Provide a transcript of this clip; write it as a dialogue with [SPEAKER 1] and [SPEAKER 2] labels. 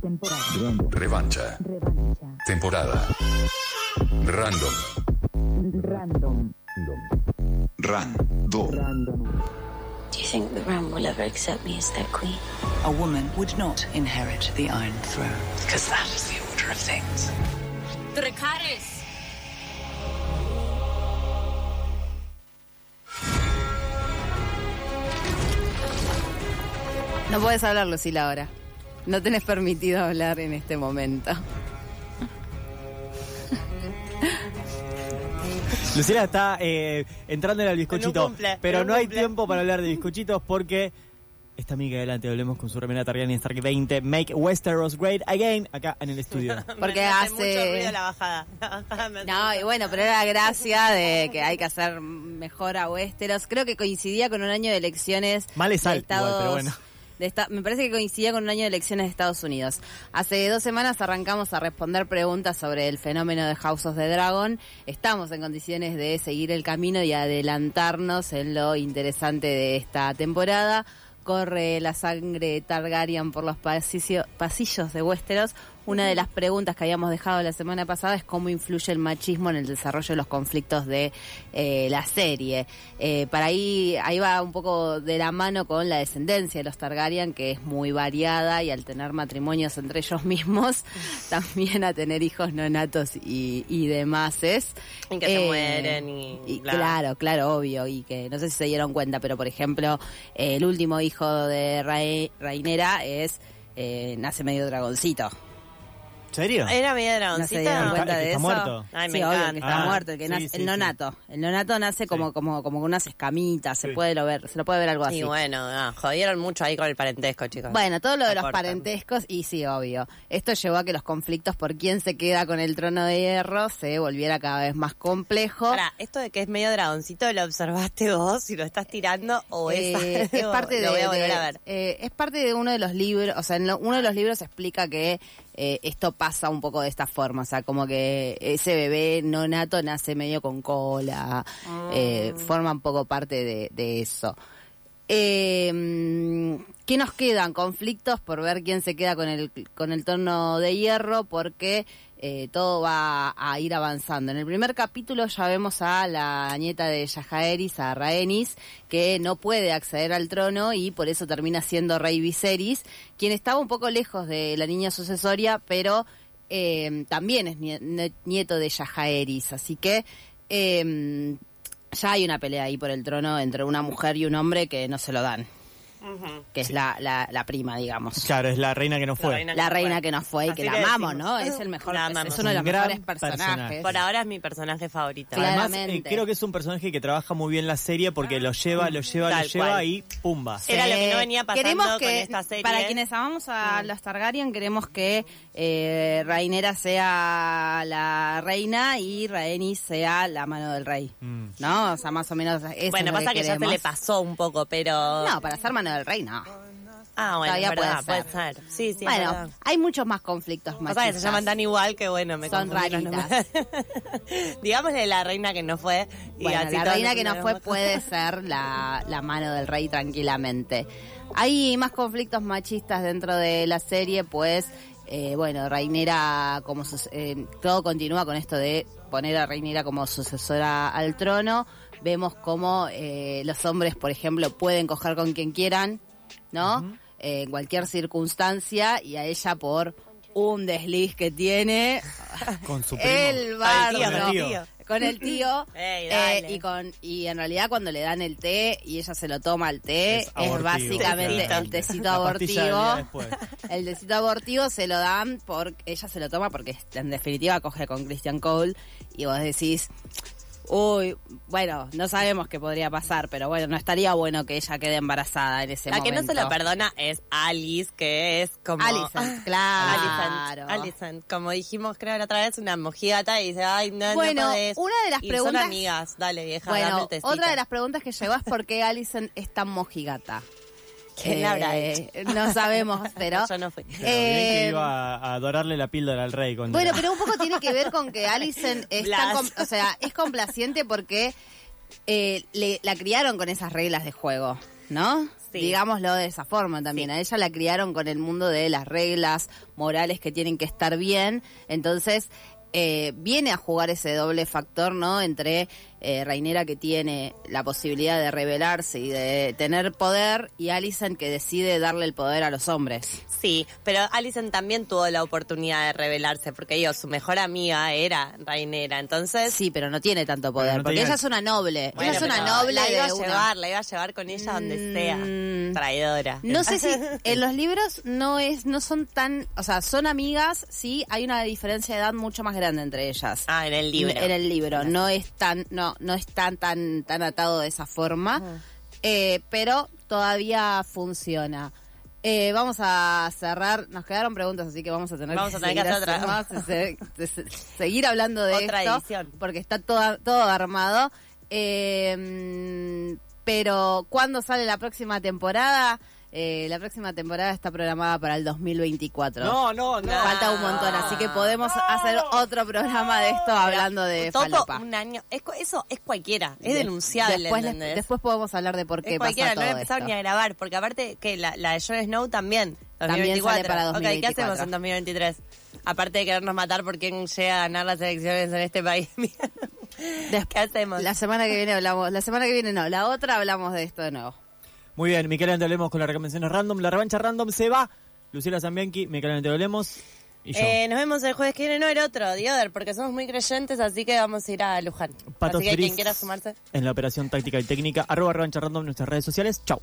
[SPEAKER 1] Temporada.
[SPEAKER 2] Revancha.
[SPEAKER 1] Revancha.
[SPEAKER 2] Temporada. Random.
[SPEAKER 1] Random.
[SPEAKER 2] Random.
[SPEAKER 1] Random.
[SPEAKER 3] Do you think the Ram will ever accept me as their queen?
[SPEAKER 4] A woman would not inherit the Iron Throne, because that is the order of things.
[SPEAKER 3] Dracarys!
[SPEAKER 5] No puedes hablar, Lucila, ahora. No tenés permitido hablar en este momento.
[SPEAKER 6] Lucila está eh, entrando en el bizcochito,
[SPEAKER 7] cumple,
[SPEAKER 6] pero no hay
[SPEAKER 7] cumple.
[SPEAKER 6] tiempo para hablar de bizcochitos porque está amiga adelante, hablemos con su remera Targaryen Stark 20, Make Westeros Great Again, acá en el estudio.
[SPEAKER 5] Porque
[SPEAKER 7] Me
[SPEAKER 5] hace-
[SPEAKER 7] mucho ruido la bajada. La bajada me
[SPEAKER 5] No, y bueno, pero era la gracia de que hay que hacer mejor a Westeros. Creo que coincidía con un año de elecciones
[SPEAKER 6] Mal es
[SPEAKER 5] de
[SPEAKER 6] alto igual, pero bueno.
[SPEAKER 5] Me parece que coincidía con un año de elecciones de Estados Unidos. Hace dos semanas arrancamos a responder preguntas sobre el fenómeno de House of the Dragon. Estamos en condiciones de seguir el camino y adelantarnos en lo interesante de esta temporada. Corre la sangre Targaryen por los pasillo- pasillos de Westeros. Una de las preguntas que habíamos dejado la semana pasada es cómo influye el machismo en el desarrollo de los conflictos de eh, la serie. Eh, para ahí, ahí va un poco de la mano con la descendencia de los Targaryen, que es muy variada y al tener matrimonios entre ellos mismos, también a tener hijos no natos y, y demás es.
[SPEAKER 7] Y que se mueren y bla.
[SPEAKER 5] Claro, claro, obvio. Y que no sé si se dieron cuenta, pero por ejemplo, eh, el último hijo de Rhaenyra es. eh, nace medio dragoncito.
[SPEAKER 6] ¿En serio?
[SPEAKER 7] Era medio
[SPEAKER 5] ¿No se dieron
[SPEAKER 7] dragoncita.
[SPEAKER 5] cuenta
[SPEAKER 6] ¿El que
[SPEAKER 5] de
[SPEAKER 6] está
[SPEAKER 5] eso?
[SPEAKER 6] muerto?
[SPEAKER 7] Ay, me
[SPEAKER 5] sí, obvio,
[SPEAKER 7] encanta.
[SPEAKER 5] que está
[SPEAKER 6] Ah,
[SPEAKER 5] muerto, el que
[SPEAKER 6] sí,
[SPEAKER 5] nace,
[SPEAKER 6] sí,
[SPEAKER 5] el
[SPEAKER 6] sí.
[SPEAKER 5] nonato. El nonato nace como, como, como con unas escamitas, se
[SPEAKER 6] Sí.
[SPEAKER 5] puede lo ver, se lo puede ver algo así.
[SPEAKER 7] Y bueno, ah, jodieron mucho ahí con el parentesco, chicos.
[SPEAKER 5] Bueno, todo lo de los parentescos, y sí, obvio. Esto llevó a que los conflictos por quién se queda con el trono de hierro se volviera cada vez más complejo.
[SPEAKER 7] Ahora, esto de que es medio dragoncito, ¿lo observaste vos si lo estás tirando o es,
[SPEAKER 5] Eh, es parte de,
[SPEAKER 7] lo voy a volver
[SPEAKER 5] de-
[SPEAKER 7] a ver?
[SPEAKER 5] eh, es parte de uno de los libros, o sea, en lo- uno de los libros explica que eh, esto pasa un poco de esta forma, o sea, como que ese bebé no nato nace medio con cola, eh,
[SPEAKER 7] Ah.
[SPEAKER 5] forma un poco parte de, de eso. Eh, ¿Qué nos quedan? Conflictos por ver quién se queda con el, con el torno de hierro, porque eh, todo va a ir avanzando. En el primer capítulo ya vemos a la nieta de Yajaeris, a Rhaenys, que no puede acceder al trono y por eso termina siendo rey Viserys, quien estaba un poco lejos de la niña sucesoria, pero eh, también es nieto de Yajaeris, así que... eh, ya hay una pelea ahí por el trono entre una mujer y un hombre que no se lo dan. Que es la, la, la prima, digamos.
[SPEAKER 6] Claro, es la reina que no fue.
[SPEAKER 7] reina.
[SPEAKER 5] La
[SPEAKER 7] no
[SPEAKER 5] reina
[SPEAKER 7] fue.
[SPEAKER 5] que nos fue y que la
[SPEAKER 7] que
[SPEAKER 5] amamos,
[SPEAKER 7] decimos,
[SPEAKER 5] ¿no? Es el mejor,
[SPEAKER 7] la
[SPEAKER 5] es, uno de los mejores personajes.
[SPEAKER 6] personaje.
[SPEAKER 7] Por ahora es mi personaje favorito.
[SPEAKER 6] Además, eh,
[SPEAKER 5] Claramente.
[SPEAKER 6] creo que es un personaje que trabaja muy bien la serie porque lo lleva, lo lleva,
[SPEAKER 7] Tal
[SPEAKER 6] lo lleva
[SPEAKER 7] cual.
[SPEAKER 6] y pumba.
[SPEAKER 7] Era lo que no venía pasando
[SPEAKER 5] queremos
[SPEAKER 7] con
[SPEAKER 5] que,
[SPEAKER 7] esta serie.
[SPEAKER 5] Para quienes amamos a los Targaryen, queremos que eh, Rhaenyra sea la reina y Rhaenys sea la mano del rey.
[SPEAKER 6] Mm.
[SPEAKER 5] ¿No? O sea, más o menos eso
[SPEAKER 7] Bueno,
[SPEAKER 5] es lo
[SPEAKER 7] pasa que, ya se le pasó un poco, pero...
[SPEAKER 5] No, para ser mano del rey, no.
[SPEAKER 7] Ah, bueno,
[SPEAKER 5] todavía
[SPEAKER 7] es verdad,
[SPEAKER 5] puede
[SPEAKER 7] puede
[SPEAKER 5] ser.
[SPEAKER 7] ser. Sí, sí,
[SPEAKER 5] bueno,
[SPEAKER 7] verdad.
[SPEAKER 5] hay muchos más conflictos
[SPEAKER 7] Pasa que
[SPEAKER 5] machistas.
[SPEAKER 7] se llaman tan igual que bueno, me
[SPEAKER 5] Son raritas.
[SPEAKER 7] Digámosle la reina que no fue. Y
[SPEAKER 5] Bueno, la reina que no fue puede ser la, la mano del rey tranquilamente. Hay más conflictos machistas dentro de la serie, pues, eh, bueno, Reinera como eh, todo continúa con esto de poner a Reinera como sucesora al trono. Vemos cómo eh, los hombres, por ejemplo, pueden coger con quien quieran, ¿no? Eh, en cualquier circunstancia y a ella por un desliz que tiene
[SPEAKER 6] Con su primo.
[SPEAKER 5] el
[SPEAKER 7] Con el tío,
[SPEAKER 5] bardo
[SPEAKER 6] con el tío.
[SPEAKER 5] con el tío.
[SPEAKER 7] Ey,
[SPEAKER 5] eh, y con y en realidad cuando le dan el té y ella se lo toma el té
[SPEAKER 6] Es
[SPEAKER 5] básicamente el tecito abortivo. el tecito abortivo se lo dan porque ella se lo toma porque en definitiva coge con Christian Cole y vos decís Uy, bueno, no sabemos qué podría pasar, pero bueno, no estaría bueno que ella quede embarazada en ese
[SPEAKER 7] La que
[SPEAKER 5] momento.
[SPEAKER 7] no se lo perdona es Alice, que es como...
[SPEAKER 5] Alicent, claro.
[SPEAKER 7] Alicent. Como dijimos, creo la otra vez, una mojigata y dice, ay, no,
[SPEAKER 5] Bueno,
[SPEAKER 7] no podés.
[SPEAKER 5] una de las
[SPEAKER 7] Y
[SPEAKER 5] preguntas-
[SPEAKER 7] son amigas, dale vieja, dame
[SPEAKER 5] Bueno,
[SPEAKER 7] el
[SPEAKER 5] otra de las preguntas que llegó es por qué Alison es tan mojigata.
[SPEAKER 7] ¿Quién la habrá
[SPEAKER 5] Eh,
[SPEAKER 7] hecho?
[SPEAKER 5] No sabemos, pero...
[SPEAKER 7] Yo no fui.
[SPEAKER 6] Pero bien que
[SPEAKER 5] Eh,
[SPEAKER 6] iba a, a dorarle la píldora al rey. cuando
[SPEAKER 5] Bueno,
[SPEAKER 6] era-
[SPEAKER 5] pero un poco tiene que ver con que Alison es tan o sea, es complaciente porque eh, le, la criaron con esas reglas de juego, ¿no?
[SPEAKER 7] Sí.
[SPEAKER 5] Digámoslo de esa forma también. A ella la criaron con el mundo de las reglas morales que tienen que estar bien. Entonces, eh, viene a jugar ese doble factor, ¿no? Entre eh, Rainera que tiene la posibilidad de rebelarse y de tener poder y Alicent que decide darle el poder a los hombres.
[SPEAKER 7] Sí, pero Alison también tuvo la oportunidad de revelarse, porque digo, su mejor amiga era Rainera, entonces...
[SPEAKER 5] Sí, pero no tiene tanto poder,
[SPEAKER 6] no
[SPEAKER 5] porque
[SPEAKER 6] tenía-
[SPEAKER 5] ella es una noble.
[SPEAKER 7] Bueno,
[SPEAKER 5] ella es una noble
[SPEAKER 7] la iba
[SPEAKER 5] de
[SPEAKER 7] a
[SPEAKER 5] una-
[SPEAKER 7] llevar, la iba a llevar con ella donde
[SPEAKER 5] Mm.
[SPEAKER 7] sea. Traidora.
[SPEAKER 5] No sé si en los libros no es, no son tan, o sea, son amigas, sí, hay una diferencia de edad mucho más grande entre ellas.
[SPEAKER 7] Ah, en el libro.
[SPEAKER 5] En el libro, no es tan, no, no es tan, tan, tan atado de esa forma, eh, pero todavía funciona. Eh, vamos a cerrar, nos quedaron preguntas, así que vamos a tener
[SPEAKER 7] Vamos
[SPEAKER 5] que,
[SPEAKER 7] a tener que
[SPEAKER 5] seguir,
[SPEAKER 7] hacer otra.
[SPEAKER 5] más, se- se- se- seguir hablando de
[SPEAKER 7] Otra
[SPEAKER 5] esto,
[SPEAKER 7] edición.
[SPEAKER 5] porque está todo, todo armado. Eh, pero, ¿cuándo sale la próxima temporada? Eh, la próxima temporada está programada para el 2024.
[SPEAKER 6] No, no, no.
[SPEAKER 5] Falta un montón, así que podemos hacer otro programa de esto hablando de
[SPEAKER 7] Todo
[SPEAKER 5] falopa.
[SPEAKER 7] un año. Es eso es cualquiera. Es denunciable,
[SPEAKER 5] Después, les-
[SPEAKER 7] ¿entendés?
[SPEAKER 5] después podemos hablar de por
[SPEAKER 7] es
[SPEAKER 5] qué
[SPEAKER 7] cualquiera,
[SPEAKER 5] pasa
[SPEAKER 7] no
[SPEAKER 5] todo
[SPEAKER 7] empezaron
[SPEAKER 5] esto.
[SPEAKER 7] ni a grabar, porque aparte que la, la de Jon Snow también.
[SPEAKER 5] También
[SPEAKER 7] 2024.
[SPEAKER 5] sale para
[SPEAKER 7] Ok, ¿qué
[SPEAKER 5] 2024.
[SPEAKER 7] hacemos en 2023? Aparte de querernos matar por quién llega a ganar las elecciones en este país. ¿Qué hacemos?
[SPEAKER 5] La semana que viene hablamos, la semana que viene no, la otra hablamos de esto de nuevo.
[SPEAKER 6] Muy bien, Miquel hablemos con las recomendaciones random. La revancha random se va. Luciela Zambianchi, Miquel y yo.
[SPEAKER 7] Eh, nos vemos el jueves que viene, no el otro, Dioder, porque somos muy creyentes, así que vamos a ir a Luján.
[SPEAKER 6] Patos
[SPEAKER 7] así que quien quiera sumarse.
[SPEAKER 6] En la operación táctica y técnica, arroba revancha random en nuestras redes sociales. Chau.